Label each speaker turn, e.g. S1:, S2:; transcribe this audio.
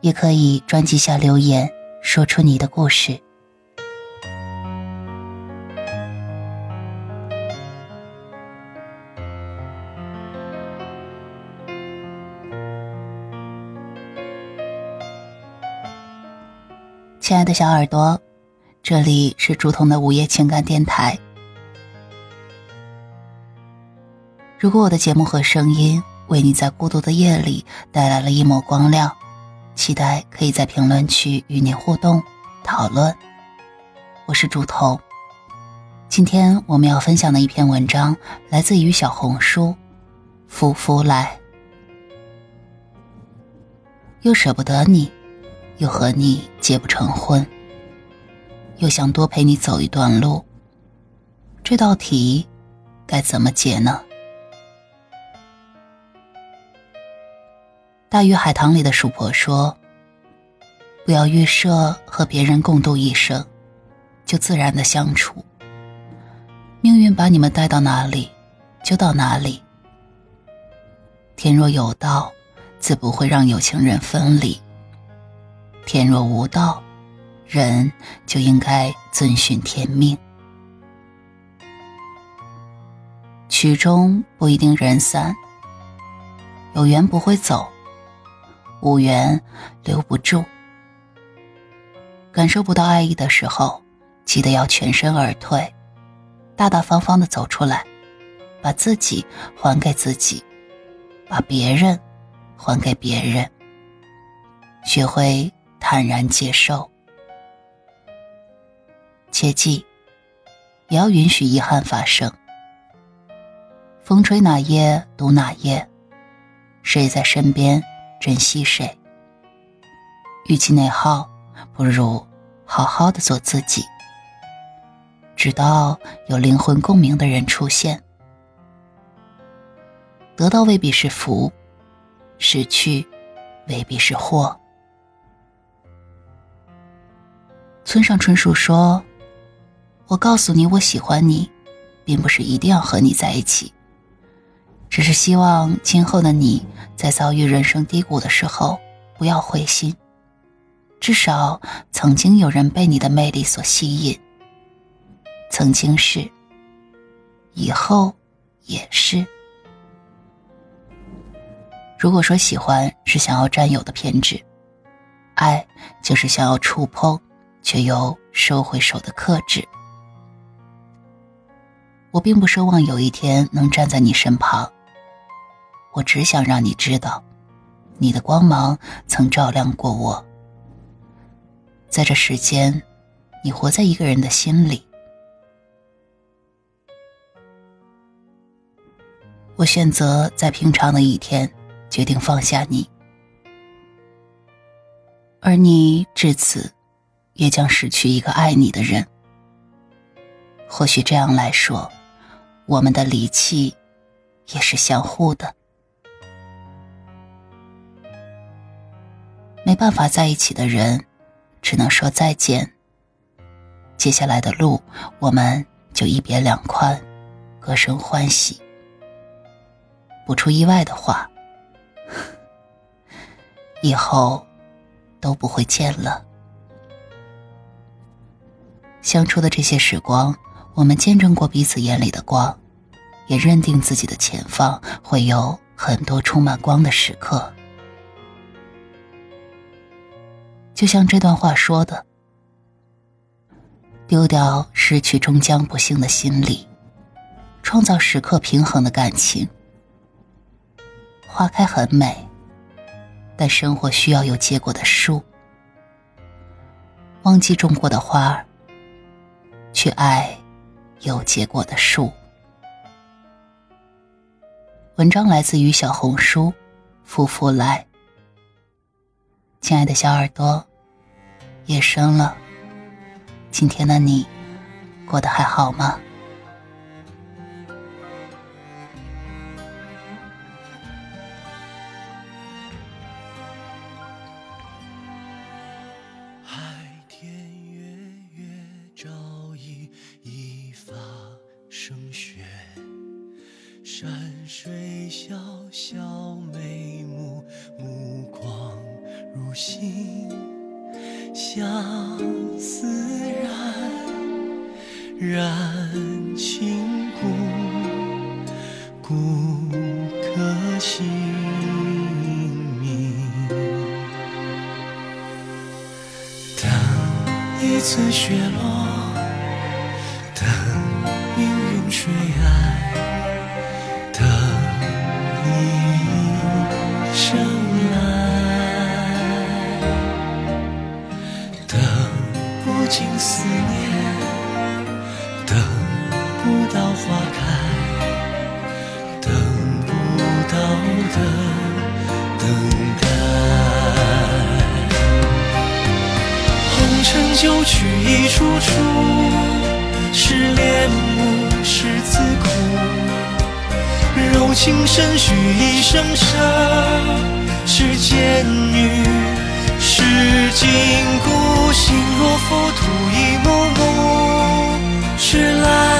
S1: 也可以专辑下留言，说出你的故事。亲爱的小耳朵，这里是竹筒的午夜情感电台。如果我的节目和声音为你在孤独的夜里带来了一抹光亮。期待可以在评论区与您互动讨论。我是猪头。今天我们要分享的一篇文章来自于小红书“夫妇来”，又舍不得你，又和你结不成婚，又想多陪你走一段路，这道题该怎么解呢？大鱼海棠里的鼠婆说：“不要预设和别人共度一生，就自然的相处。命运把你们带到哪里，就到哪里。天若有道，自不会让有情人分离；天若无道，人就应该遵循天命。曲终不一定人散，有缘不会走。”无缘留不住，感受不到爱意的时候，记得要全身而退，大大方方的走出来，把自己还给自己，把别人还给别人，学会坦然接受，切记，也要允许遗憾发生。风吹哪页读哪页，谁在身边？珍惜谁？与其内耗，不如好好的做自己。直到有灵魂共鸣的人出现。得到未必是福，失去未必是祸。村上春树说：“我告诉你，我喜欢你，并不是一定要和你在一起。”只是希望今后的你在遭遇人生低谷的时候不要灰心，至少曾经有人被你的魅力所吸引。曾经是，以后也是。如果说喜欢是想要占有的偏执，爱就是想要触碰却又收回手的克制。我并不奢望有一天能站在你身旁。我只想让你知道，你的光芒曾照亮过我。在这世间，你活在一个人的心里。我选择在平常的一天，决定放下你，而你至此，也将失去一个爱你的人。或许这样来说，我们的离弃，也是相互的。办法在一起的人，只能说再见。接下来的路，我们就一别两宽，各生欢喜。不出意外的话，以后都不会见了。相处的这些时光，我们见证过彼此眼里的光，也认定自己的前方会有很多充满光的时刻。就像这段话说的：“丢掉失去终将不幸的心理，创造时刻平衡的感情。花开很美，但生活需要有结果的树。忘记种过的花儿，去爱有结果的树。”文章来自于小红书，夫妇来。亲爱的小耳朵。夜深了，今天的你过得还好吗？
S2: 海天月月照一一发生雪，山水小小眉目，目光如星，相思染染情故，故客姓名。等一次雪落，等命运垂爱，尽思念，等不到花开，等不到的等待。红尘旧曲一出出，是恋慕是自苦。柔情深许一生伤，是监狱是今孤，心若浮图，一幕幕，迟来。